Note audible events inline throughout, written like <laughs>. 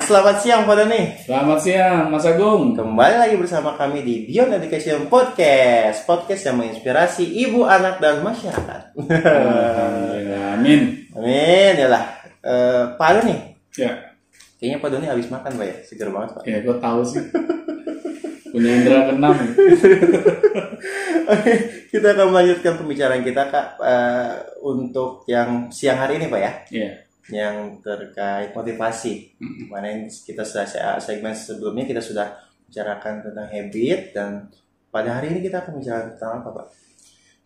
Selamat siang Pak Doni. Selamat siang, Mas Agung. Kembali lagi bersama kami di Beyond Education Podcast. Podcast yang menginspirasi ibu, anak, dan masyarakat. Amin. Amin, ya lah. Eh, Pak Doni, Ya, kayaknya Pak Doni habis makan Pak ya? Seger banget Pak. ya gue tahu sih. <laughs> Punya indera keenam. ya. Oke, kita akan melanjutkan pembicaraan kita Kak eh, untuk yang siang hari ini Pak ya. Iya. Yang terkait motivasi. Mm. Mana yang kita sudah segmen sebelumnya kita sudah bicarakan tentang habit dan pada hari ini kita akan bicara tentang apa Pak?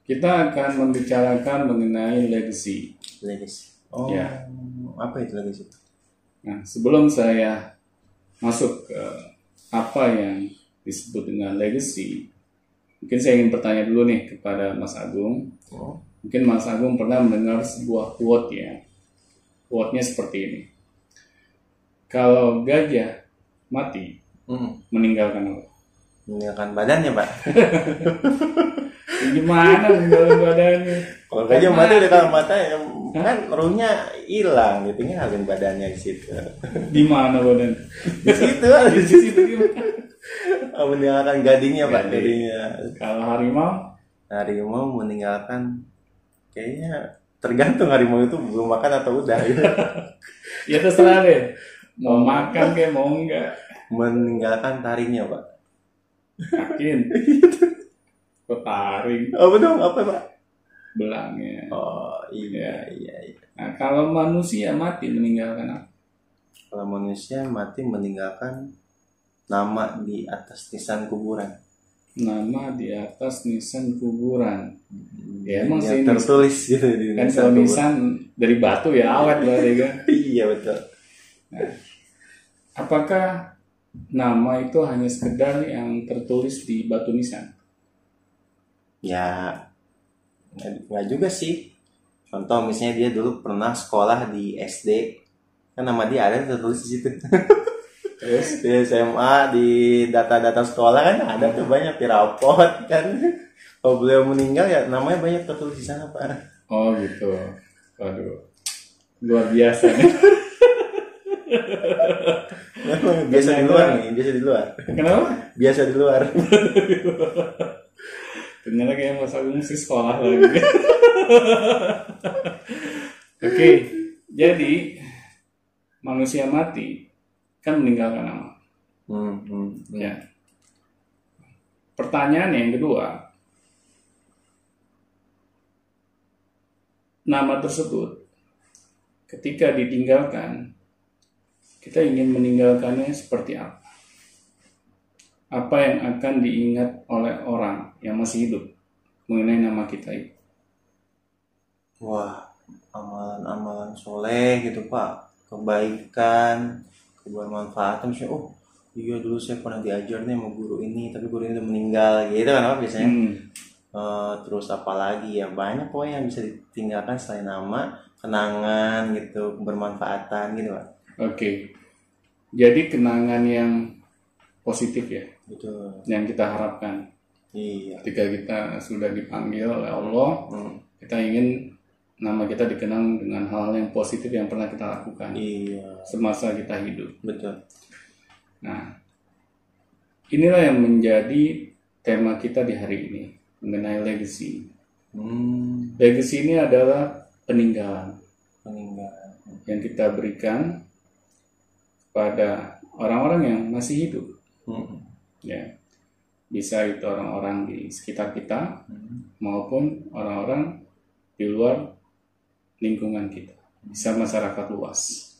Kita akan membicarakan mengenai legacy. Legacy. Oh, Ya. apa itu legacy? Nah, sebelum saya masuk ke apa yang disebut dengan legacy, mungkin saya ingin bertanya dulu nih kepada Mas Agung. Oh, Mungkin Mas Agung pernah mendengar sebuah quote ya. Quote-nya seperti ini. Kalau gajah mati, mm, meninggalkan apa? Meninggalkan badannya Pak. <laughs> Gimana meninggalkan badannya? Kalau gajah mati udah kalau mata ya, kan ruhnya hilang, ditinggalin badannya di situ. Di mana badan? Di situ Di situ gimana? Oh, meninggalkan gadingnya Pak, Gading. gadingnya. Kalau harimau, Harimau meninggalkan kayaknya tergantung harimau itu belum makan atau udah gitu. <laughs> ya terserah deh. Mau makan kayak mau enggak. meninggalkan taringnya Pak. Yakin? <laughs> Kok taring Apa dong? Apa Pak? belangnya. Oh iya iya iya. Nah, kalau manusia mati meninggalkan apa? Kalau manusia mati meninggalkan nama di atas nisan kuburan. Nama di atas nisan kuburan. Ya, emang sih Yang tertulis gitu di Kan nisan nisan dari batu ya awet berarti kan. <laughs> Iya betul. Apakah nama itu hanya sekedar yang tertulis di batu nisan? Ya nggak juga sih. Contoh misalnya dia dulu pernah sekolah di SD, kan nama dia ada tertulis di situ. <laughs> Terus di SMA di data-data sekolah kan ada tuh banyak di rapot kan. Kalau beliau meninggal ya namanya banyak tertulis di sana pak. Oh gitu. Waduh. Luar biasa nih. <laughs> <laughs> Biasa di luar nih, biasa di luar. Kenapa? Biasa di luar. <laughs> Ternyata kayak Mas Agung mesti sekolah lagi. <laughs> Oke, jadi manusia mati kan meninggalkan nama. Hmm, hmm, hmm. Ya. Pertanyaan yang kedua, nama tersebut ketika ditinggalkan, kita ingin meninggalkannya seperti apa? Apa yang akan diingat oleh orang yang masih hidup mengenai nama kita itu? Wah, amalan-amalan soleh gitu pak, kebaikan, kebermanfaatan. Misalnya, oh iya dulu saya pernah diajar nih sama guru ini, tapi guru ini udah meninggal gitu kan apa biasanya. Hmm, Eh, terus apa lagi ya banyak pokoknya yang bisa ditinggalkan selain nama, kenangan gitu, bermanfaatan gitu pak. Oke, jadi kenangan yang positif ya, Gitu. yang kita harapkan Iya. ketika kita sudah dipanggil oleh Allah, Hmm, kita ingin nama kita dikenang dengan hal-hal yang positif yang pernah kita lakukan iya, semasa kita hidup. betul. Nah, inilah yang menjadi tema kita di hari ini mengenai legacy. Hmm, Legacy ini adalah peninggalan meninggal. yang kita berikan kepada orang-orang yang masih hidup. Hmm, Ya, bisa itu orang-orang di sekitar kita hmm, maupun orang-orang di luar lingkungan kita, bisa masyarakat luas.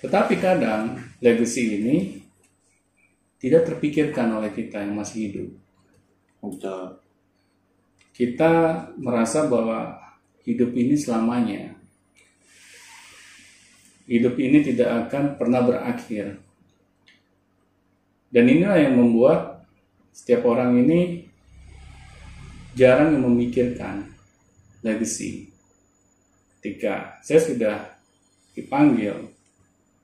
Tetapi kadang legacy ini tidak terpikirkan oleh kita yang masih hidup. Kita merasa bahwa hidup ini selamanya. Hidup ini tidak akan pernah berakhir. Dan inilah yang membuat setiap orang ini jarang yang memikirkan legacy. Ketika saya sudah dipanggil,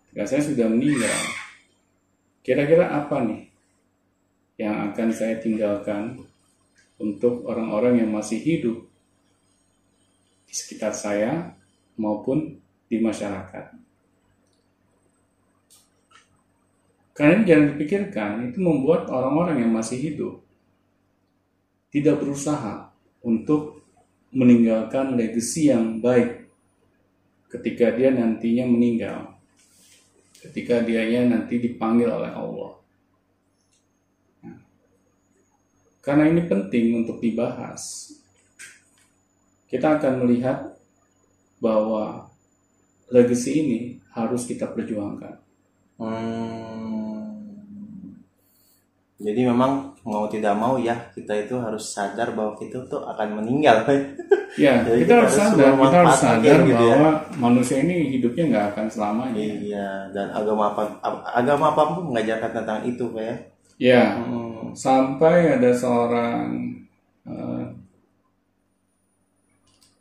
ketika saya sudah meninggal, kira-kira apa nih yang akan saya tinggalkan untuk orang-orang yang masih hidup di sekitar saya maupun di masyarakat. Karena jangan dipikirkan, itu membuat orang-orang yang masih hidup tidak berusaha untuk meninggalkan legacy yang baik ketika dia nantinya meninggal, ketika dia nanti dipanggil oleh Allah. Karena ini penting untuk dibahas, kita akan melihat bahwa legacy ini harus kita perjuangkan. Hmm. Jadi memang mau tidak mau ya kita itu harus sadar bahwa kita tuh akan meninggal. <laughs> Ya, Jadi kita, harus sadar, kita harus sadar gitu ya. bahwa manusia ini hidupnya nggak akan selamanya. Iya, dan agama apa agama apa pun mengajarkan tentang itu, Pak ya. Ya, Hmm. sampai ada seorang eh,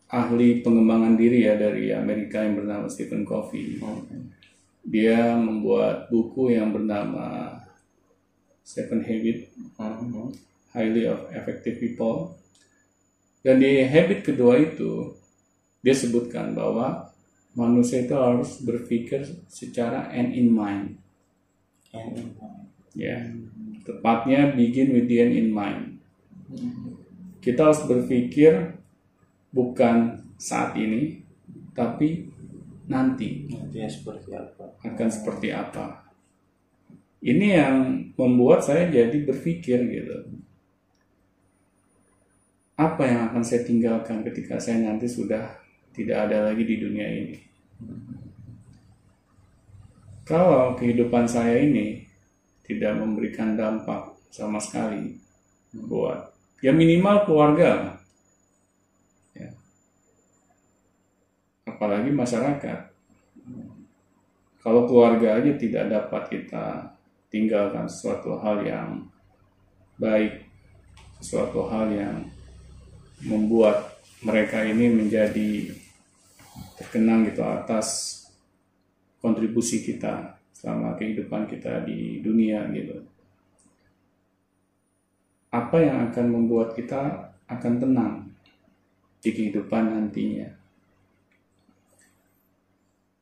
ahli pengembangan diri ya dari Amerika yang bernama Stephen Covey. Dia membuat buku yang bernama Seven Habits Hmm. Highly of Effective People. Dan di habit kedua itu dia sebutkan bahwa manusia itu harus berpikir secara end in mind. Ya, tepatnya begin with the end in mind. Kita harus berpikir bukan saat ini, tapi nanti Nantinya seperti apa? akan seperti apa. Ini yang membuat saya jadi berpikir gitu. Apa yang akan saya tinggalkan ketika saya nanti sudah tidak ada lagi di dunia ini? Kalau kehidupan saya ini tidak memberikan dampak sama sekali buat ya minimal keluarga. Ya. Apalagi masyarakat. Kalau keluarga aja tidak dapat kita tinggalkan sesuatu hal yang baik, sesuatu hal yang membuat mereka ini menjadi terkenang gitu atas kontribusi kita selama kehidupan kita di dunia gitu. Apa yang akan membuat kita akan tenang di kehidupan nantinya?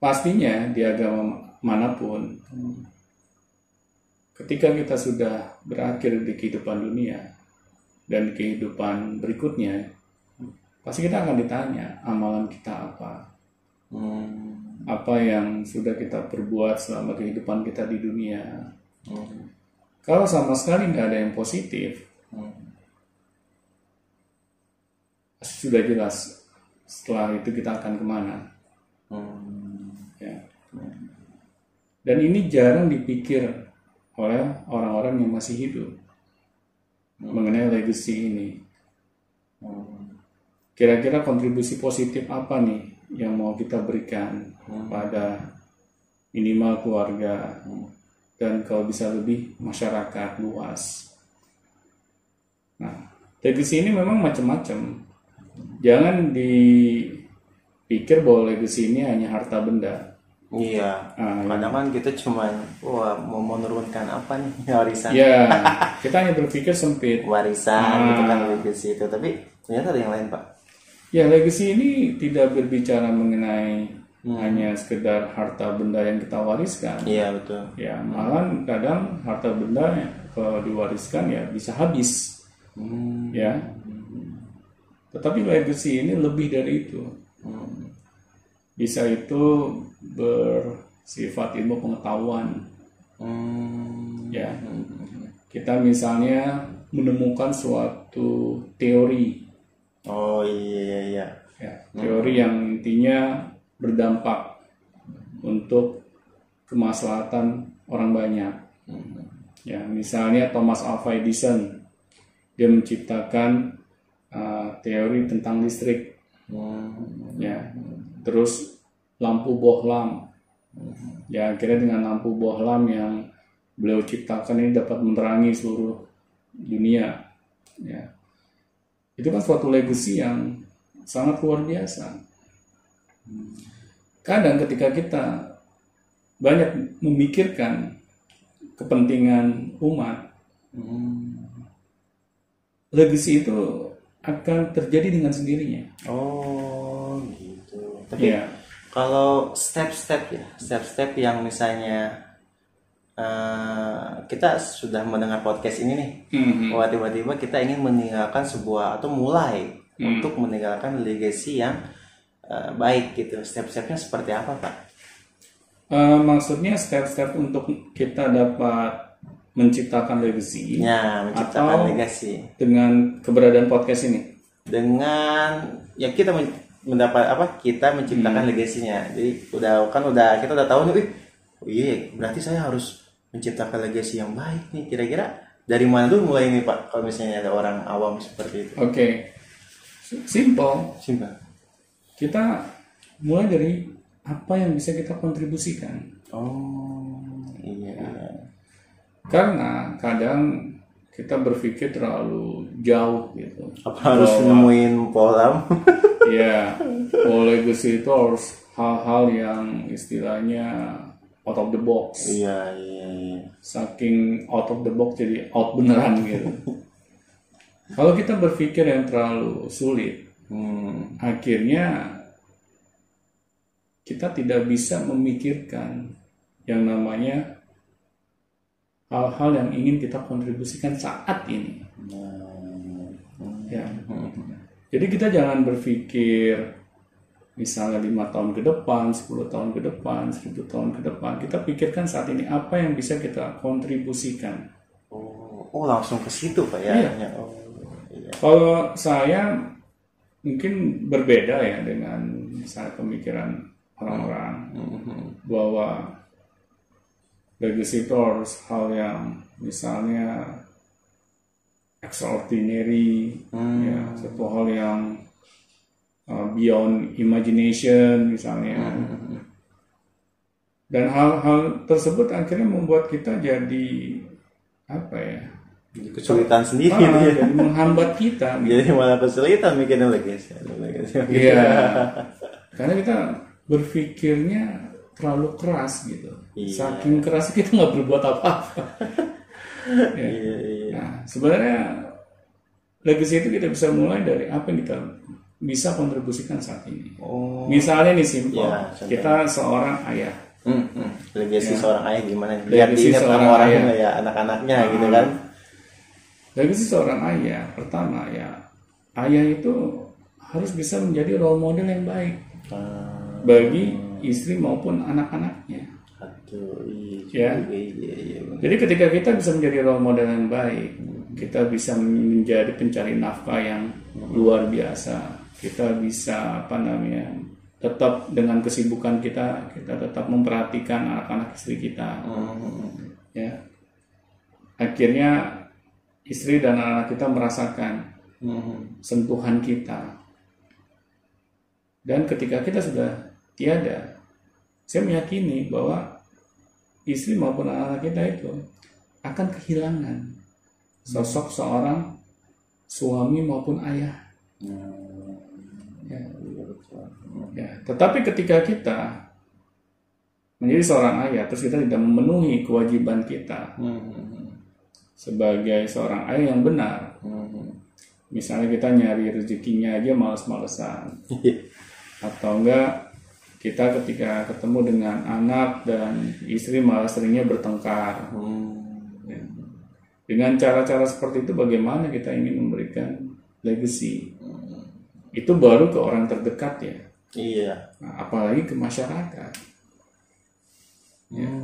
Pastinya di agama mana pun, ketika kita sudah berakhir di kehidupan dunia dan kehidupan berikutnya, pasti kita akan ditanya amalan kita apa, Hmm. apa yang sudah kita perbuat selama kehidupan kita di dunia. Hmm. Kalau sama sekali nggak ada yang positif, Hmm. sudah jelas setelah itu kita akan ke mana. Hmm. Ya. Dan ini jarang dipikir oleh orang-orang yang masih hidup mengenai legacy ini. Kira-kira kontribusi positif apa nih yang mau kita berikan pada minimal keluarga dan kalau bisa lebih masyarakat luas. Nah, legacy ini memang macam-macam. Jangan dipikir bahwa legacy ini hanya harta benda. Iya. Ah, Kadang kan kita cuman wah mau menurunkan apa nih <laughs> warisan Ya, kita hanya berpikir sempit. warisan gitu kan Ah. legacy itu tapi ternyata ada yang lain pak Ya, legacy ini tidak berbicara mengenai Hmm. hanya sekedar harta benda yang kita wariskan. iya betul Ya, malah kadang harta benda yang kalau diwariskan ya bisa habis. hmm. Ya. Tetapi legacy ini lebih dari itu. Hmm. Bisa itu bersifat ilmu pengetahuan. Hmm. Ya. Kita misalnya menemukan suatu teori oh iya iya iya ya, teori yang intinya berdampak untuk kemaslahatan orang banyak. Ya, misalnya Thomas Alva Edison dia menciptakan uh, teori tentang listrik, Hmm. ya. Terus lampu bohlam. Ya, akhirnya dengan lampu bohlam yang beliau ciptakan ini dapat menerangi seluruh dunia. Ya. Itu kan suatu legacy yang sangat luar biasa. Kadang ketika kita banyak memikirkan kepentingan umat. Legacy itu akan terjadi dengan sendirinya. Oh. Tapi Iya. kalau step-step ya, step-step yang misalnya eh, kita sudah mendengar podcast ini nih, Mhm. Wah tiba-tiba kita ingin meninggalkan sebuah atau mulai Hmm. untuk meninggalkan legacy yang eh, baik gitu. Step-stepnya seperti apa pak? Eh, maksudnya step-step untuk kita dapat menciptakan legacy Ya menciptakan Atau- legacy dengan keberadaan podcast ini. dengan ya kita men- mendapat apa? Kita menciptakan legasinya. Jadi udah kan udah kita udah tahu nih, oh iya berarti saya harus menciptakan legacy yang baik nih. Kira-kira dari mana dulu mulai ini pak? Kalau misalnya ada orang awam seperti itu. Oke, S- simple. Simpel. Kita mulai dari apa yang bisa kita kontribusikan. Oh iya. iya. Karena kadang kita berpikir terlalu jauh gitu. Apa harus Bahwa- nemuin polam? <laughs> Ya, <laughs> oh, legacy itu harus hal-hal yang istilahnya out of the box. Iya iya iya. Saking out of the box jadi out beneran gitu. <laughs> Kalau kita berpikir yang terlalu sulit, Hmm. akhirnya kita tidak bisa memikirkan yang namanya hal-hal yang ingin kita kontribusikan saat ini. Ya. Jadi kita jangan berpikir misalnya lima tahun ke depan, 10 tahun ke depan, 1000 tahun ke depan. Kita pikirkan saat ini apa yang bisa kita kontribusikan. Oh, oh langsung ke situ pak ya? Iya. Ya, Oh, iya. Kalau saya mungkin berbeda ya dengan misalnya pemikiran orang-orang bahwa harus hal yang misalnya extraordinary, ya satu hal yang uh, beyond imagination misalnya. Dan hal-hal tersebut akhirnya membuat kita jadi apa ya? Jadi kesulitan sendiri Ah, nih. jadi menghambat kita. gitu. <laughs> Jadi malah kesulitan mikirin legacy. legacy. Iya. Karena kita berpikirnya terlalu keras gitu. Iya. Saking keras kita nggak berbuat apa-apa. <laughs> Ya. Iya iya. Nah, sebenarnya legacy itu kita bisa mulai dari apa yang kita bisa kontribusikan saat ini. Oh. Misalnya nih simpel, Iya, contohnya. kita seorang ayah. Hmm, hmm. Legacy seorang ayah gimana? Biar diingat sama orang ayah. ya anak-anaknya gitu kan? Legacy seorang ayah, pertama ya, ayah itu harus bisa menjadi role model yang baik Ah, bagi istri maupun anak-anaknya. Iya, Ya. iya, iya. Jadi ketika kita bisa menjadi role model yang baik, kita bisa menjadi pencari nafkah yang luar biasa. Kita bisa apa namanya tetap dengan kesibukan kita, kita tetap memperhatikan anak-anak istri kita. Hmm, Ya, akhirnya istri dan anak kita merasakan hmm, sentuhan kita. Dan ketika kita sudah tiada, saya meyakini bahwa istri maupun anak-anak kita itu akan kehilangan sosok seorang suami maupun ayah. Ya. Ya, tetapi ketika kita menjadi seorang ayah, terus kita tidak memenuhi kewajiban kita Hmm, sebagai seorang ayah yang benar, hmm, misalnya kita nyari rezekinya aja males-malesan, Iya. atau enggak kita ketika ketemu dengan anak dan istri malah seringnya bertengkar. Hmm. Ya. Dengan cara-cara seperti itu bagaimana kita ingin memberikan legacy? Itu baru ke orang terdekat ya, Iya. Nah, apalagi ke masyarakat. Hmm. Nah,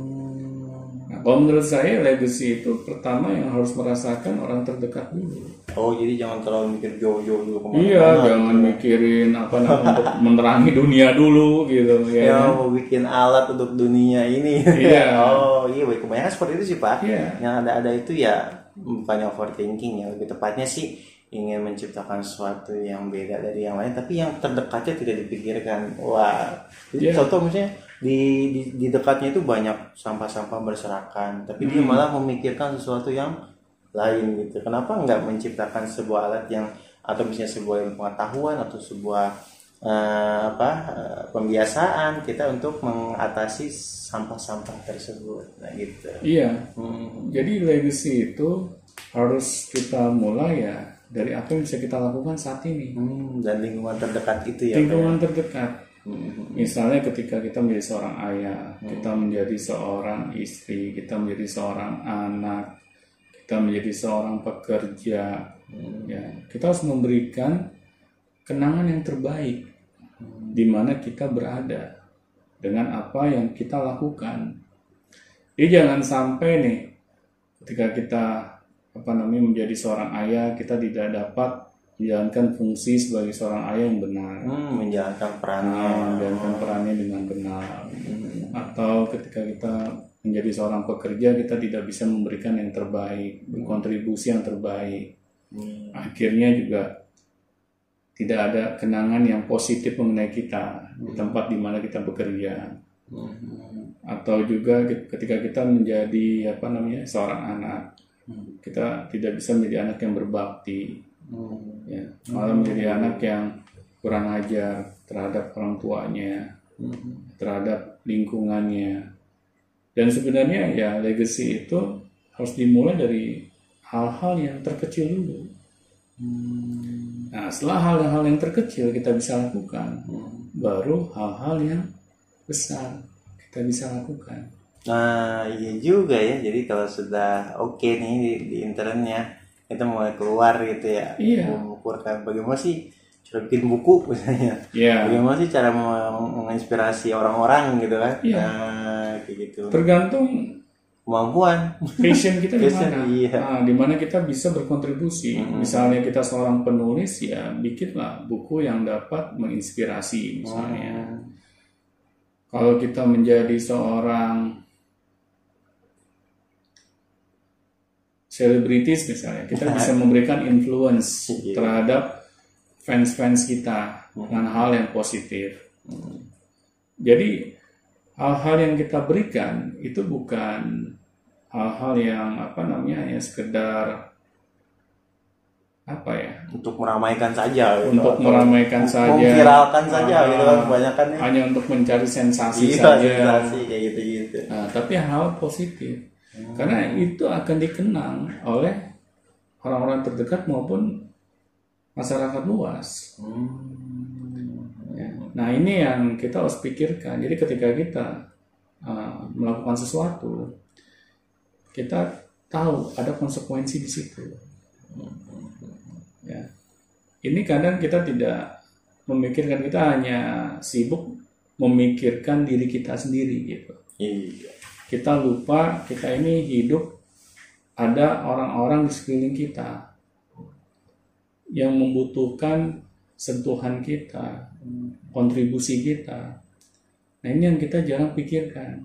kalau menurut saya legacy itu pertama yang harus merasakan orang terdekat dulu. Oh jadi jangan terlalu mikir jauh-jauh dulu ke mana Iya, jangan mikirin apa namanya <laughs> untuk menerangi dunia dulu gitu Ya ya. mau bikin alat untuk dunia ini. Iya. <laughs> oh iya, baik kebanyakan seperti itu sih pak. Iya. Yang ada-ada itu ya bukannya overthinking ya, lebih tepatnya sih ingin menciptakan sesuatu yang beda dari yang lain, tapi yang terdekatnya tidak dipikirkan. Wah, jadi Iya. contoh misalnya di, di di dekatnya itu banyak sampah-sampah berserakan, tapi dia Hmm. malah memikirkan sesuatu yang lain gitu. Kenapa nggak menciptakan sebuah alat yang atau misalnya sebuah pengetahuan atau sebuah eh, apa eh, pembiasaan kita untuk mengatasi sampah-sampah tersebut, nah gitu. Iya. Hmm. Jadi legacy itu harus kita mulai ya dari apa yang bisa kita lakukan saat ini. Hmm, dan lingkungan terdekat itu ya. Ya? Lingkungan terdekat. Hmm. Misalnya ketika kita menjadi seorang ayah, kita menjadi seorang istri, kita menjadi seorang anak, kita menjadi seorang pekerja, ya kita harus memberikan kenangan yang terbaik di mana kita berada dengan apa yang kita lakukan. Jadi jangan sampai nih ketika kita apa namanya menjadi seorang ayah kita tidak dapat menjalankan fungsi sebagai seorang ayah yang benar. Hmm, menjalankan perannya. Nah, menjalankan perannya dengan benar. Atau ketika kita menjadi seorang pekerja kita tidak bisa memberikan yang terbaik, berkontribusi yang terbaik. Hmm. Akhirnya juga tidak ada kenangan yang positif mengenai kita di tempat di mana kita bekerja. Hmm. Atau juga ketika kita menjadi apa namanya seorang anak, Hmm. kita tidak bisa menjadi anak yang berbakti, Hmm. ya malah menjadi anak yang kurang ajar terhadap orang tuanya, Hmm. terhadap lingkungannya. Dan sebenarnya ya legacy itu harus dimulai dari hal-hal yang terkecil dulu. Hmm. Nah, setelah hal-hal yang terkecil kita bisa lakukan, baru hal-hal yang besar kita bisa lakukan. Nah, iya juga ya. Jadi kalau sudah oke nih di, di internetnya, kita mulai keluar gitu ya. Iya. Mengukurkan bagaimana sih cara bikin buku misalnya. Ya, Bagaimana sih cara meng- menginspirasi orang-orang gitu kan? Iya. Nah, kayak gitu. tergantung Kemampuan. passion kita di mana. iya. Nah, di mana kita bisa berkontribusi. Misalnya kita seorang penulis ya bikinlah buku yang dapat menginspirasi misalnya. Kalau kita menjadi seorang selebritis misalnya, kita bisa memberikan influence Iya. terhadap fans-fans kita dengan hal yang positif. Jadi hal-hal yang kita berikan itu bukan hal-hal yang apa namanya ya sekedar apa ya Untuk meramaikan saja. gitu. untuk meramaikan saja Memviralkan saja Ah, gitu kan kebanyakan ya. hanya untuk mencari sensasi Iya, saja sensasi kayak gitu-gitu. Nah, tapi hal positif karena itu akan dikenang oleh orang-orang terdekat maupun masyarakat luas Ya. Nah ini yang kita harus pikirkan. Jadi ketika kita uh, melakukan sesuatu, kita tahu ada konsekuensi di situ. Ya. Ini kadang kita tidak memikirkan kita hanya sibuk memikirkan diri kita sendiri gitu. Iya. Kita lupa kita ini hidup ada orang-orang di sekeliling kita yang membutuhkan sentuhan kita, kontribusi kita. Nah ini yang kita jarang pikirkan.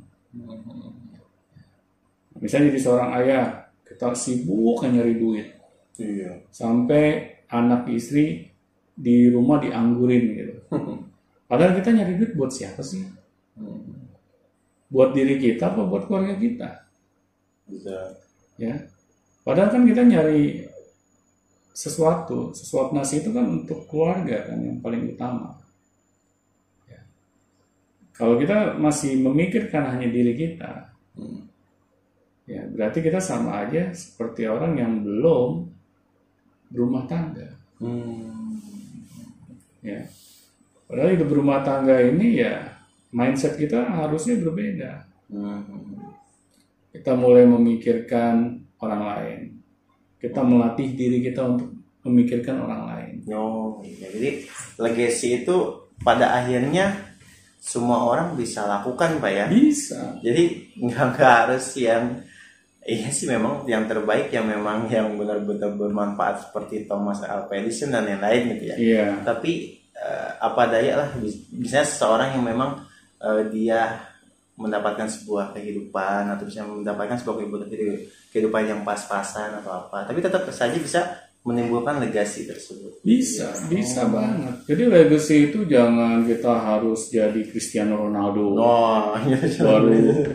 Misalnya jadi seorang ayah, kita sibuk hanya nyari duit. Iya. Sampai anak istri di rumah dianggurin gitu. <laughs> Padahal kita nyari duit buat siapa sih? Buat diri kita apa buat keluarga kita? Bisa. Ya. Padahal kan kita nyari sesuatu, sesuatu nasi itu kan untuk keluarga kan yang paling utama. Ya. Kalau kita masih memikirkan hanya diri kita, Hmm. ya berarti kita sama aja seperti orang yang belum berumah tangga. Hmm. Ya. Padahal hidup berumah tangga ini ya mindset kita harusnya berbeda. Hmm. Kita mulai memikirkan orang lain. Kita melatih diri kita untuk memikirkan orang lain. Oh, iya. Jadi legacy itu pada akhirnya semua orang bisa lakukan, Pak ya. Bisa. Jadi nggak harus yang iya sih memang yang terbaik yang memang yang benar-benar bermanfaat seperti Thomas Alva Edison dan yang lain gitu ya. Iya. Tapi eh, apa daya lah bis- bisa seseorang yang memang eh, dia mendapatkan sebuah kehidupan atau bisa mendapatkan sebuah kehidupan, kehidupan yang pas-pasan atau apa. Tapi tetap saja bisa menimbulkan legasi tersebut. Bisa, bisa banget. Jadi legacy itu jangan kita harus jadi Cristiano Ronaldo Oh, <laughs> iya. baru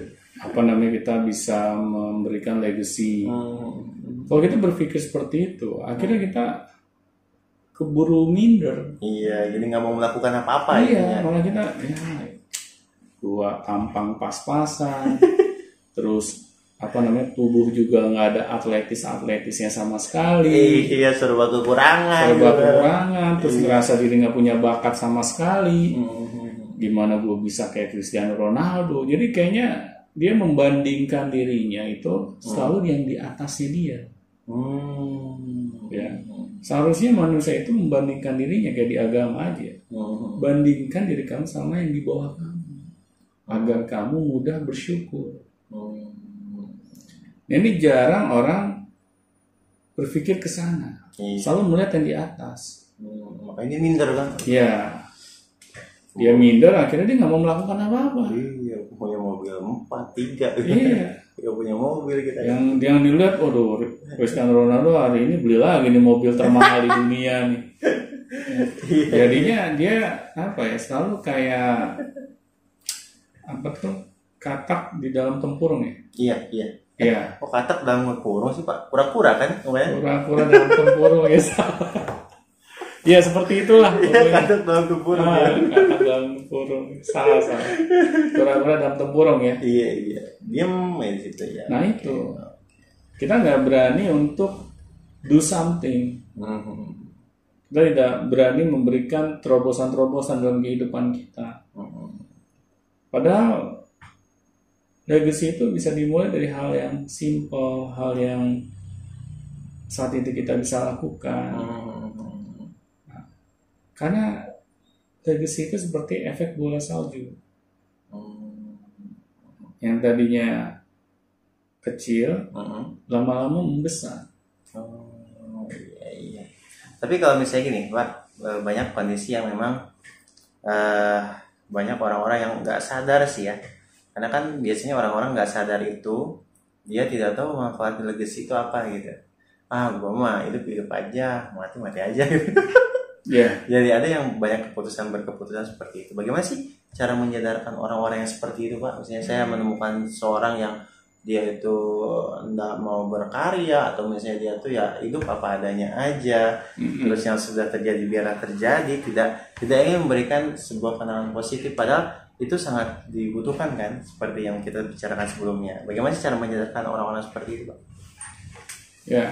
apa namanya kita bisa memberikan legacy. Hmm, Kalau kita berpikir seperti itu, akhirnya kita keburu minder. iya, jadi nggak mau melakukan apa-apa iya, malah kita ya gua tampang pas-pasan, <laughs> terus apa namanya tubuh juga nggak ada atletis atletisnya sama sekali. Iya serba kekurangan serba kekurangan terus ngerasa diri nggak punya bakat sama sekali. Mhm. gimana gue bisa kayak Cristiano Ronaldo? Jadi kayaknya dia membandingkan dirinya itu selalu yang di atasnya dia. Hmm. ya. Seharusnya manusia itu membandingkan dirinya kayak di agama aja. Mhm. bandingkan diri kamu sama yang di bawah kamu agar kamu mudah bersyukur. Nah, ini jarang orang berpikir ke sana. Iya. selalu melihat yang di atas. Hmm, makanya dia minder kan? Ya dia minder akhirnya dia nggak mau melakukan apa-apa. Iya punya mobil empat tiga. Iya. <laughs> Gak punya mobil kita. Yang yang dilihat waduh Cristiano Ronaldo hari ini beli lagi nih mobil termahal di dunia nih. <laughs> Iya. jadinya dia apa ya selalu kayak apa tuh? Katak di dalam tempurung ya? Iya iya. Ya kok katak dalam kurung sih pak? Pura-pura kan pura-pura dalam tempurung ya salah <laughs> ya seperti itulah iya katak dalam kurung Ah, ya. katak dalam tempurung. Salah salah pura-pura dalam tempurung ya. Iya iya. Diem main situ ya. Nah itu. Kita nggak berani untuk do something. Mhm. kita tidak berani memberikan terobosan-terobosan dalam kehidupan kita. Mhm. Padahal legacy itu bisa dimulai dari hal yang simple hal yang saat itu kita bisa lakukan Mhm. karena legacy itu seperti efek bola salju yang tadinya kecil lama-lama membesar Oh, iya iya. Tapi kalau misalnya gini, Pak, banyak kondisi yang memang eh banyak orang-orang yang nggak sadar sih ya. Karena kan biasanya orang-orang nggak sadar itu dia tidak tahu manfaat legacy itu apa gitu. Ah, gua mah hidup hidup aja, mati mati aja gitu. ya <laughs> Jadi ada yang banyak keputusan berkeputusan seperti itu. Bagaimana sih cara menyadarkan orang-orang yang seperti itu, Pak? Misalnya saya menemukan seorang yang dia itu enggak mau berkarya atau misalnya dia tuh ya hidup apa adanya aja Mm-mm. terus yang sudah terjadi biarlah terjadi tidak tidak ingin memberikan sebuah pandangan positif padahal itu sangat dibutuhkan kan seperti yang kita bicarakan sebelumnya bagaimana sih cara menyadarkan orang-orang seperti itu Pak? Ya,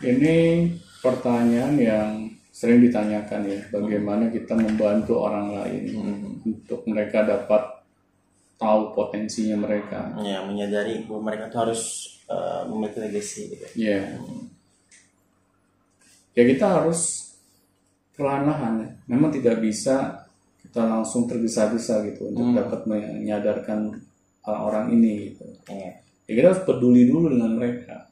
ini pertanyaan yang sering ditanyakan ya, bagaimana kita membantu orang lain untuk mereka dapat tahu potensinya mereka. ya menyadari bahwa mereka tuh harus eh, memiliki legacy gitu Ya, ya kita harus perlahan-lahan ya. Memang tidak bisa kita langsung tergesa-gesa gitu untuk dapat menyadarkan orang ini gitu. Iya. Ya kita harus peduli dulu dengan mereka.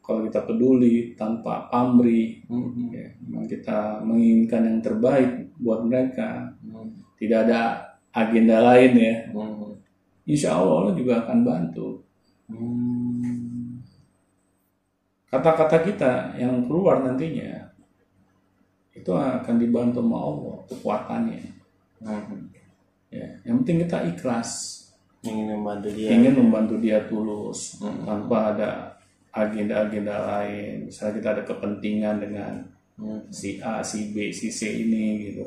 Kalau kita peduli tanpa pamrih, ya, memang kita menginginkan yang terbaik buat mereka. Tidak ada agenda lain ya. Insya Allah Allah juga akan bantu. Kata-kata kita yang keluar nantinya itu akan dibantu sama Allah kekuatannya. Ya, yang penting kita ikhlas, ingin membantu dia ingin membantu dia tulus tanpa ada agenda-agenda lain. Misalnya kita ada kepentingan dengan si A, si B, si C ini gitu.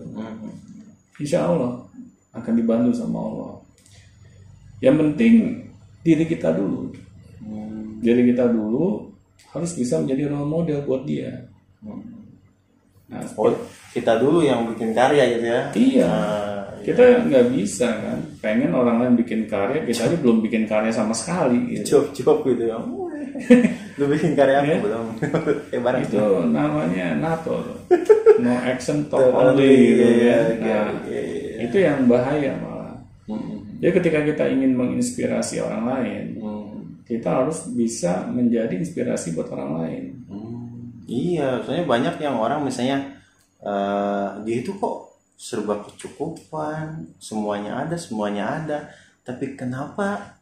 Insya Allah akan dibantu sama Allah. Yang penting diri kita dulu. Diri kita dulu harus bisa menjadi role model buat dia. Nah, oh kita dulu yang bikin karya gitu ya iya. Ah, Kita nggak bisa kan, pengen orang lain bikin karya, kita aja belum bikin karya sama sekali. Gitu. job gitu ya <laughs> lu bikin karya apa Ya. belum <laughs> eh barang Itu namanya NATO, no action talk only. Gitu, Iya, kan. iya, Nah, iya, iya. itu yang bahaya malah. Jadi ketika kita ingin menginspirasi orang lain, kita harus bisa menjadi inspirasi buat orang lain. Iya, soalnya banyak yang orang misalnya eh dia itu kok serba kecukupan, semuanya ada, semuanya ada, tapi kenapa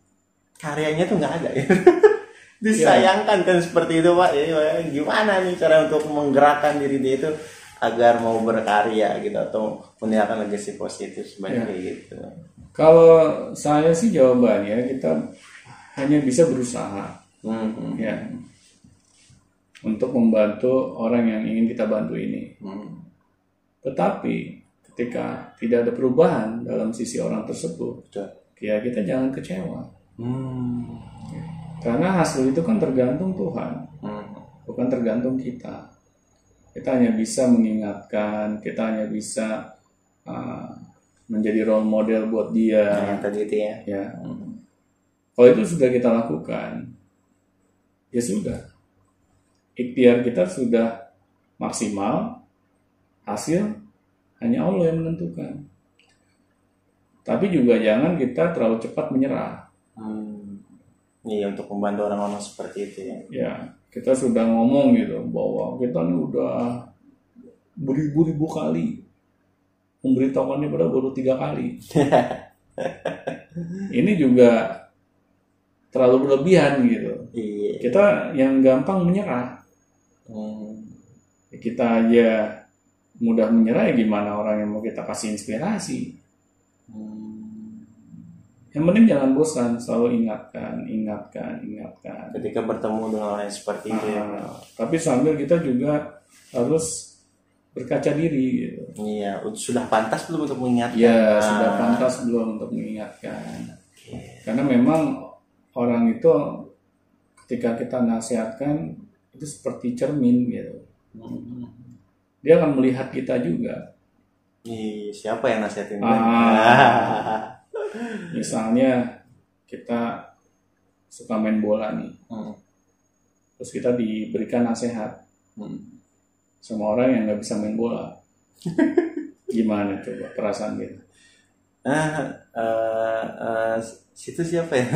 karyanya tuh nggak ada ya? <laughs> Disayangkan kan seperti itu pak. Jadi gimana nih cara untuk menggerakkan diri dia itu agar mau berkarya gitu atau meninggalkan legacy positif sebanyak kayak gitu. Kalau saya sih jawabannya kita hanya bisa berusaha, Hmm, ya, untuk membantu orang yang ingin kita bantu ini. hmm, Tetapi ketika tidak ada perubahan dalam sisi orang tersebut, betul. ya kita jangan kecewa. Hmm. Karena hasil itu kan tergantung Tuhan, Hmm. bukan tergantung kita. Kita hanya bisa mengingatkan, kita hanya bisa uh, menjadi role model buat dia. Yang tadi itu ya. Ya, Hmm. kalau itu sudah kita lakukan, ya sudah. Ikhtiar kita sudah maksimal, hasil hanya Allah yang menentukan. Tapi juga jangan kita terlalu cepat menyerah. Hmm. Iya untuk membantu orang-orang seperti itu ya. Ya, kita sudah ngomong gitu bahwa kita ini udah beribu-ribu kali memberitahukannya pada baru tiga kali. <laughs> Ini juga terlalu berlebihan gitu. Iya. Kita yang gampang menyerah. Hmm. Kita aja mudah menyerah ya gimana orang yang mau kita kasih inspirasi. Hmm. Yang penting jangan bosan, selalu ingatkan, ingatkan, ingatkan. Ketika bertemu dengan orang yang seperti itu ya. Ah, tapi sambil kita juga harus berkaca diri gitu. Iya, sudah pantas belum untuk mengingatkan? Ya, Ah. sudah pantas belum untuk mengingatkan. Karena memang orang itu ketika kita nasihatkan itu seperti cermin gitu. Hmm. Dia akan melihat kita juga. Ih, siapa yang nasihatin? Ah. <laughs> Misalnya kita suka main bola nih, Hmm. terus kita diberikan nasihat Hmm. sama orang yang nggak bisa main bola. <laughs> Gimana coba perasaan kita? Ah, eh, eh, situ siapa ya? <laughs>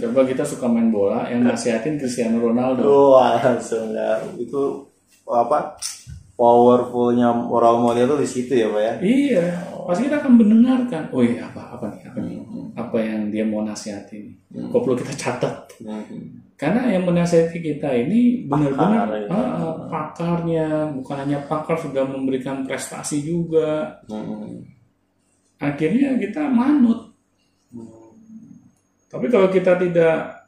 Coba kita suka main bola, yang nasihatin Cristiano Ronaldo. Wah, langsung ya. Itu apa? Powerfulnya role model tuh di situ ya, Pak ya. Iya, pasti kita akan mendengarkan. Oh iya, apa apa nih, apa nih, Hmm. apa yang dia mau nasihatin. Kok perlu kita catat? Hmm. Karena yang menasihati kita ini benar-benar Pakar, ya. ah, ah, pakarnya, bukan hanya pakar sudah memberikan prestasi juga. Hmm. Akhirnya kita manut. Tapi kalau kita tidak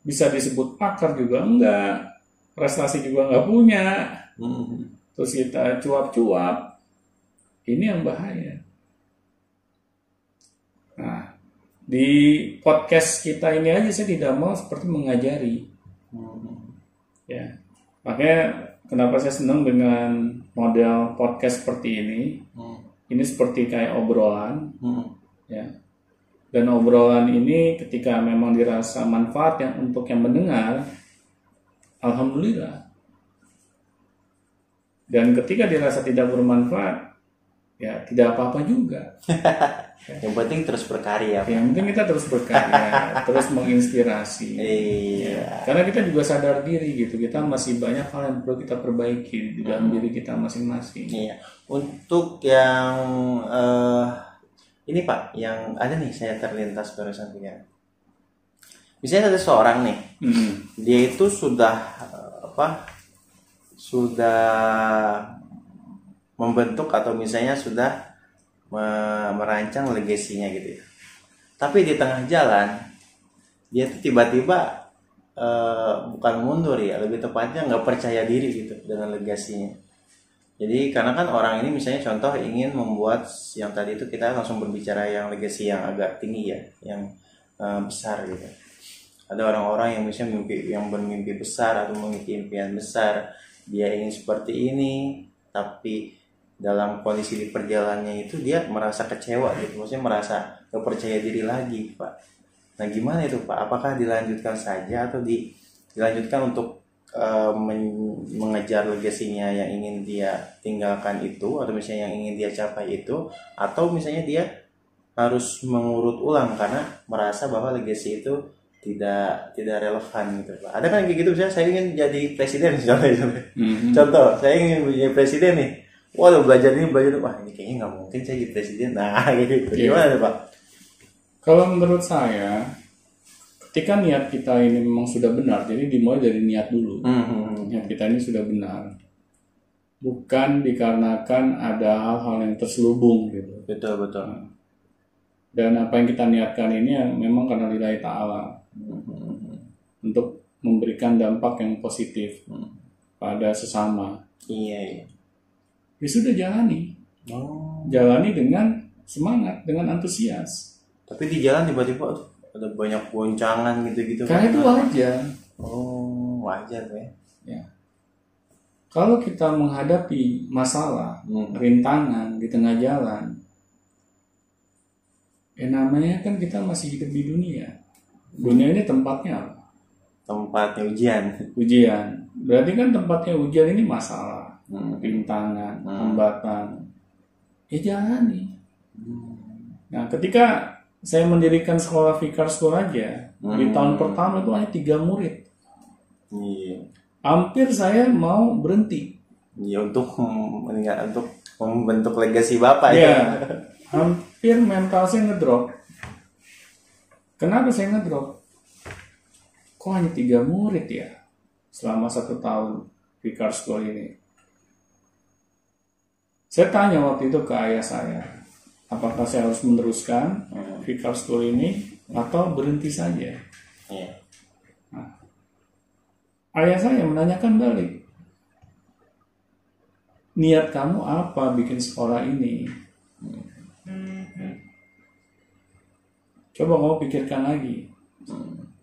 bisa disebut pakar juga enggak, prestasi juga enggak punya, Hmm. terus kita cuap-cuap, ini yang bahaya. Nah, di podcast kita ini aja saya tidak mau seperti mengajari, Hmm. ya. Makanya kenapa saya senang dengan model podcast seperti ini. Hmm. Ini seperti kayak obrolan, Hmm. ya. Dan obrolan ini ketika memang dirasa manfaat yang untuk yang mendengar, alhamdulillah. Dan ketika dirasa tidak bermanfaat, ya tidak apa-apa juga. <laughs> Yang penting terus berkarya. Yang penting kita terus berkarya, <laughs> terus menginspirasi. Iya. Karena kita juga sadar diri gitu, kita masih banyak hal yang perlu kita perbaiki di dalam diri kita masing-masing. Iya. Untuk yang eh, ini Pak, yang ada nih saya terlintas barusan pikiran. Misalnya ada seorang nih, Hmm. dia itu sudah eh, apa? Sudah membentuk atau misalnya sudah me- merancang legasinya gitu ya. Tapi di tengah jalan dia tuh tiba-tiba eh, bukan mundur ya, lebih tepatnya nggak percaya diri gitu dengan legasinya. Jadi karena kan orang ini misalnya contoh ingin membuat yang tadi itu kita langsung berbicara yang legasi yang agak tinggi ya, yang eh, besar gitu. Ada orang-orang yang misalnya mimpi yang bermimpi besar atau memiliki impian besar, dia ingin seperti ini, tapi dalam kondisi di perjalanannya itu dia merasa kecewa gitu, maksudnya merasa gak percaya diri lagi, Pak. Nah gimana itu Pak? Apakah dilanjutkan saja atau di, dilanjutkan untuk eh, men- mengejar legasinya yang ingin dia tinggalkan itu atau misalnya yang ingin dia capai itu atau misalnya dia harus mengurut ulang karena merasa bahwa legasi itu tidak tidak relevan gitu Pak. Ada kan kayak gitu misalnya saya ingin jadi presiden <laughs> misalnya. Mhm. Contoh, saya ingin jadi presiden nih. Waduh belajar ini belajar wah ini kayaknya nggak mungkin saya jadi presiden. Nah <laughs> gitu. Iya. Gimana tuh, Pak? Kalau menurut saya, ketika niat kita ini memang sudah benar, jadi dimulai dari niat dulu. Hmm. Niat kita ini sudah benar. Bukan dikarenakan ada hal-hal yang terselubung gitu. Betul betul. Dan apa yang kita niatkan ini yang memang karena lillahi ta'ala. Untuk memberikan dampak yang positif pada sesama. Iya iya. Ya sudah jalani. Oh. Jalani dengan semangat dengan antusias. Tapi di jalan tiba-tiba ada banyak goncangan gitu-gitu. Karena itu wajar. Oh, wajar ya. Ya. Kalau kita menghadapi masalah, Hmm. rintangan di tengah jalan, ya namanya kan kita masih hidup di dunia. Dunia ini tempatnya apa? Tempatnya ujian. Ujian. Berarti kan tempatnya ujian ini masalah, Hmm. rintangan, Hmm. hambatan. Ya jalani. Hmm. Nah, ketika saya mendirikan sekolah Fikar School aja, di Hmm. tahun pertama itu hanya tiga murid. Iya. Hampir saya mau berhenti. Iya untuk untuk membentuk legasi bapak ya. Ya, hampir mental saya ngedrop. Kenapa saya ngedrop? Kok hanya tiga murid ya selama satu tahun Fikar School ini? Saya tanya waktu itu ke ayah saya, apakah saya harus meneruskan Hmm. Fikar School ini atau berhenti saja? Iya. Ayah saya menanyakan balik, niat kamu apa bikin sekolah ini? Coba kamu pikirkan lagi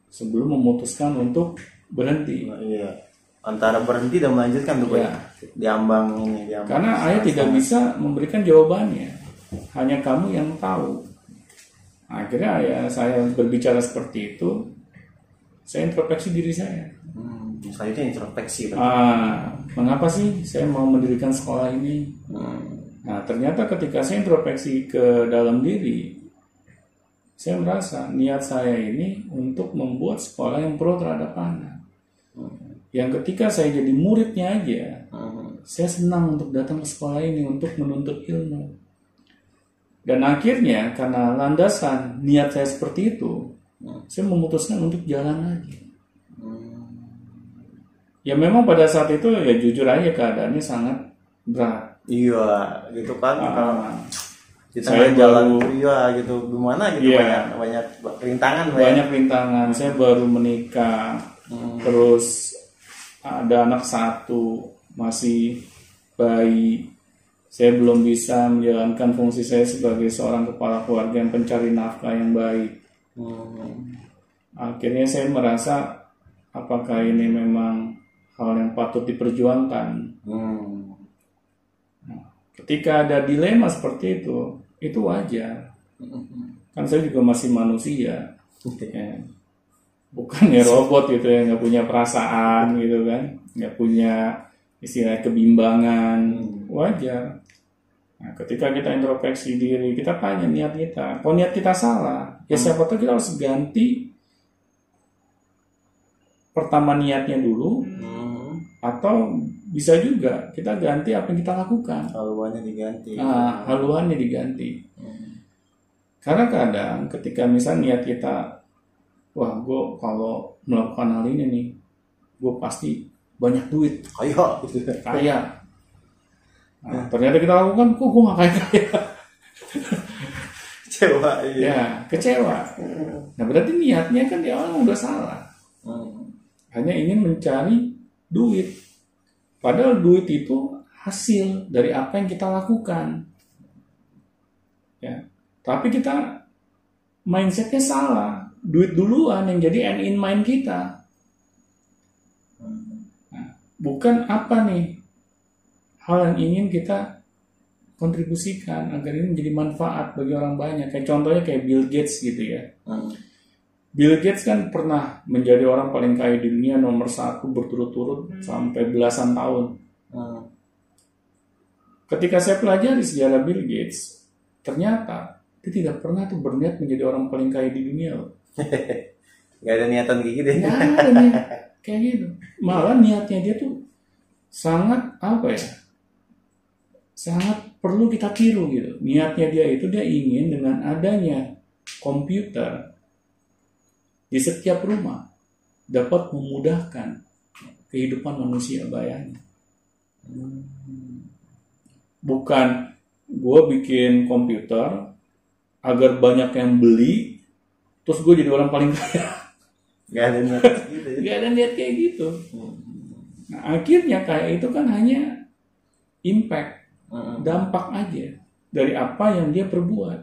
sebelum memutuskan untuk berhenti. Nah, Iya. Antara berhenti dan melanjutkan tuh. Ya. Diambang ini, diambang. Karena ayah tidak bisa memberikan jawabannya, hanya kamu yang tahu. Akhirnya ayah saya berbicara seperti itu, saya introspeksi diri saya. Hmm. Selanjutnya introspeksi. Ah, mengapa sih saya mau mendirikan sekolah ini? Hmm. Nah, ternyata ketika saya introspeksi ke dalam diri, saya merasa niat saya ini untuk membuat sekolah yang pro terhadap anak. Yang ketika saya jadi muridnya aja, Hmm. saya senang untuk datang ke sekolah ini untuk menuntut ilmu. Dan akhirnya karena landasan niat saya seperti itu, saya memutuskan untuk jalan lagi. Ya memang pada saat itu ya jujur aja keadaannya sangat berat. Iya, gitu kan. Kalau Ah, kita saya jalan baru- iya gitu gimana gitu Iya. banyak banyak rintangan Pak, ya. banyak rintangan. Saya baru menikah, Hmm. terus ada anak satu masih bayi. Saya belum bisa menjalankan fungsi saya sebagai seorang kepala keluarga yang pencari nafkah yang baik. Hmm. Akhirnya saya merasa apakah ini memang hal yang patut diperjuangkan. Hmm. Ketika ada dilema seperti itu, itu wajar. Kan saya juga masih manusia. Ya. Bukan ya robot gitu ya, nggak punya perasaan gitu kan, nggak punya istilah kebimbangan, wajar. Nah, ketika kita introspeksi diri, kita tanya niat kita. Kalau niat kita salah, ya siapa tahu kita harus ganti pertama niatnya dulu, Hmm. atau bisa juga kita ganti apa yang kita lakukan. haluannya diganti Nah, haluannya diganti. Karena kadang ketika misalnya niat kita, wah gue kalau melakukan hal ini nih, gue pasti banyak duit, ayo gitu kaya. Nah, ternyata kita lakukan, kok gue gak kaya <laughs> kaya. coba iya ya, kecewa. Nah berarti niatnya kan di awal udah salah. Hmm. Hanya ingin mencari duit. Padahal duit itu hasil dari apa yang kita lakukan. Ya. Tapi kita mindsetnya salah. Duit duluan yang jadi end in mind kita. Nah, bukan apa nih hal yang ingin kita kontribusikan agar ini menjadi manfaat bagi orang banyak. Kayak contohnya kayak Bill Gates gitu ya. Hmm. Bill Gates kan pernah menjadi orang paling kaya di dunia nomor satu berturut-turut sampai belasan tahun. Hmm. Ketika saya pelajari sejarah Bill Gates, ternyata dia tidak pernah tuh berniat menjadi orang paling kaya di dunia. loh. <laughs> Gak ada niatan kayak gitu ya Nggak ada niat kayak gitu. Malah niatnya dia tuh sangat apa ya? Sangat perlu kita tiru gitu. Niatnya dia itu dia ingin dengan adanya komputer di setiap rumah dapat memudahkan kehidupan manusia bayangin. Bukan gue bikin komputer agar banyak yang beli, terus gue jadi orang paling kaya. Gak ada niatan gitu ya Gak ada niat kayak gitu. Nah, akhirnya kayak itu kan hanya impact, dampak aja. dari apa yang dia perbuat.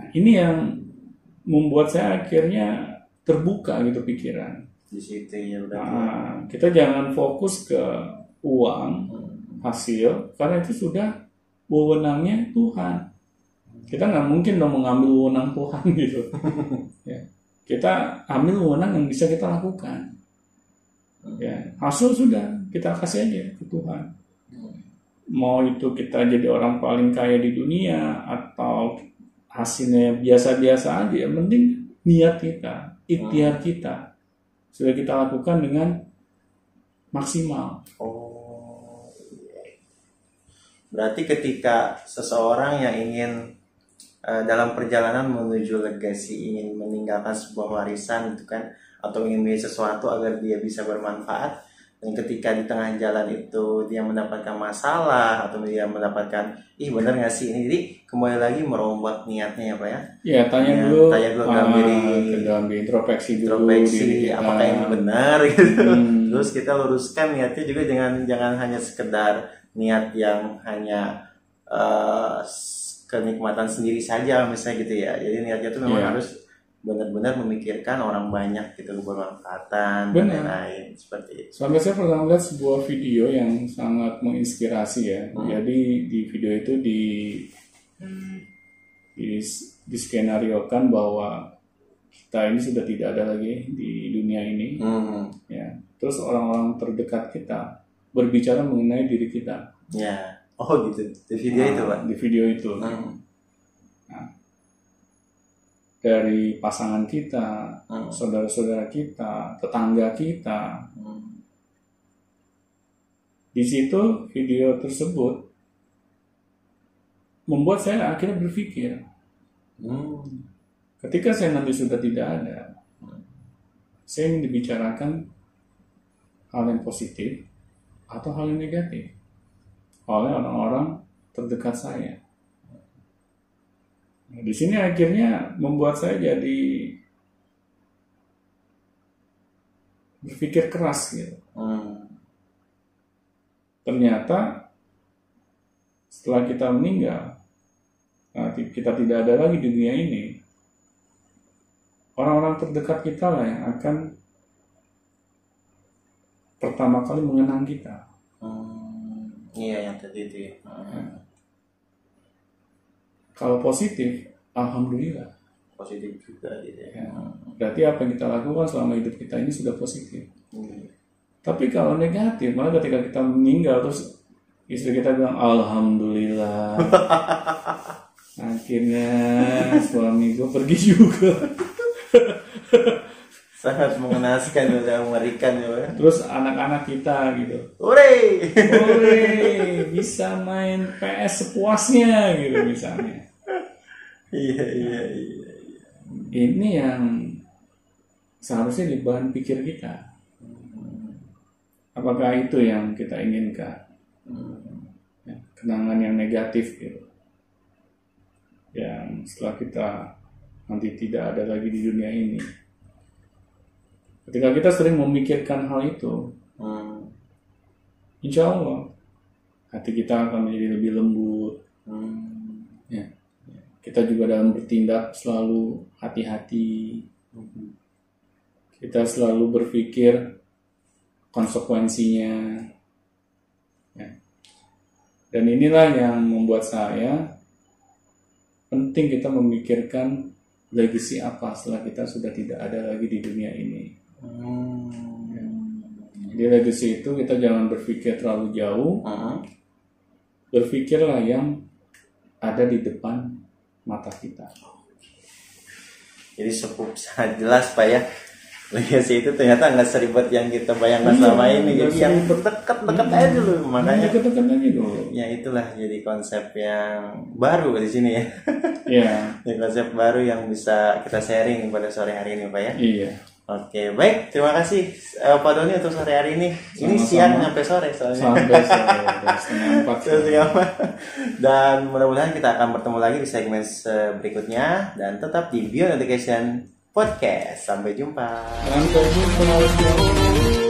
Nah, ini yang membuat saya akhirnya terbuka gitu pikiran. di situ ya udah Nah, kita jangan fokus ke uang hasil karena itu sudah wewenangnya Tuhan. Kita nggak mungkin dong mengambil wewenang Tuhan <laughs> gitu. ya. Kita ambil wewenang yang bisa kita lakukan. Ya, hasil sudah kita kasih aja ke Tuhan. Mau itu kita jadi orang paling kaya di dunia atau hasilnya biasa-biasa aja, yang penting niat kita, ikhtiar kita sudah kita lakukan dengan maksimal. Oh, iya. Berarti ketika seseorang yang ingin eh, dalam perjalanan menuju legasi ingin meninggalkan sebuah warisan gitu kan atau ingin memilih sesuatu agar dia bisa bermanfaat dan ketika di tengah jalan itu dia mendapatkan masalah atau dia mendapatkan ih benar nggak sih ini jadi kembali lagi merombak niatnya ya pak ya Ya, tanya Ya, dulu, tanya dulu ah, dalam diri. ke dalam diri, introspeksi dulu introspeksi diri kita. apakah ini benar <laughs> gitu Hmm. terus kita luruskan niatnya juga jangan jangan hanya sekedar niat yang hanya s- kenikmatan sendiri saja misalnya gitu ya jadi niatnya itu memang Iya. harus benar-benar memikirkan orang banyak gitu bermanfaatan dan lain-lain seperti itu Sampai saya pernah melihat sebuah video yang sangat menginspirasi ya. Hmm. Jadi di video itu di di diskenariokan bahwa kita ini sudah tidak ada lagi di dunia ini Hmm, ya. Terus orang-orang terdekat kita berbicara mengenai diri kita. ya oh gitu di video itu Nah, pak Di video itu. Hmm, Dari pasangan kita, hmm, saudara-saudara kita, tetangga kita. hmm. Di situ video tersebut membuat saya akhirnya berpikir, Hmm, ketika saya nanti sudah tidak ada, saya ingin dibicarakan hal yang positif atau hal yang negatif oleh orang-orang terdekat saya. Nah, di sini akhirnya membuat saya jadi berpikir keras gitu. hmm. ternyata setelah kita meninggal, nah, kita tidak ada lagi di dunia ini, orang-orang terdekat kita lah yang akan pertama kali mengenang kita. Hmm, iya yang tadi itu ya. Hmm, Kalau positif, alhamdulillah. positif juga gitu ya. Ya. Berarti apa yang kita lakukan selama hidup kita ini sudah positif. Hmm. Tapi kalau negatif, malah ketika kita meninggal terus istri kita bilang alhamdulillah. <laughs> Akhirnya suami gue pergi juga. <laughs> sangat mengenaskan dan mengerikan ya. Terus anak-anak kita gitu. Hore! Ore, bisa main PS sepuasnya gitu misalnya. Iya iya iya. Ini yang seharusnya di bahan pikir kita. Apakah itu yang kita inginkan? Ya, kenangan yang negatif gitu. Yang setelah kita nanti tidak ada lagi di dunia ini. Ketika kita sering memikirkan hal itu, Hmm. insya Allah hati kita akan menjadi lebih lembut. Hmm. Ya. Kita juga dalam bertindak selalu hati-hati. Kita selalu berpikir konsekuensinya. Ya. Dan inilah yang membuat saya penting kita memikirkan legacy apa setelah kita sudah tidak ada lagi di dunia ini. Hmm. Di legacy itu kita jangan berpikir terlalu jauh, Hmm. berpikirlah yang ada di depan mata kita. Jadi cukup <laughs> sangat jelas Pak ya. Legasi itu ternyata nggak seribet yang kita bayangkan Iya, selama ini. Jadi yang seribet. dekat-dekat aja dulu. Makanya deket-deket aja dulu. ya itulah jadi konsep yang baru di sini ya. <laughs> Ya, Ini konsep baru yang bisa kita sharing pada sore hari ini Pak ya. iya. Oke, baik. Terima kasih eh, Pak Doni untuk sore hari ini. Ini Sama-sama. siang sampai sore soalnya. Sampai sore, <laughs> setengah empat. Dan mudah-mudahan kita akan bertemu lagi di segmen se- berikutnya dan tetap di Beyond Education Podcast. Sampai jumpa. Sampai jumpa.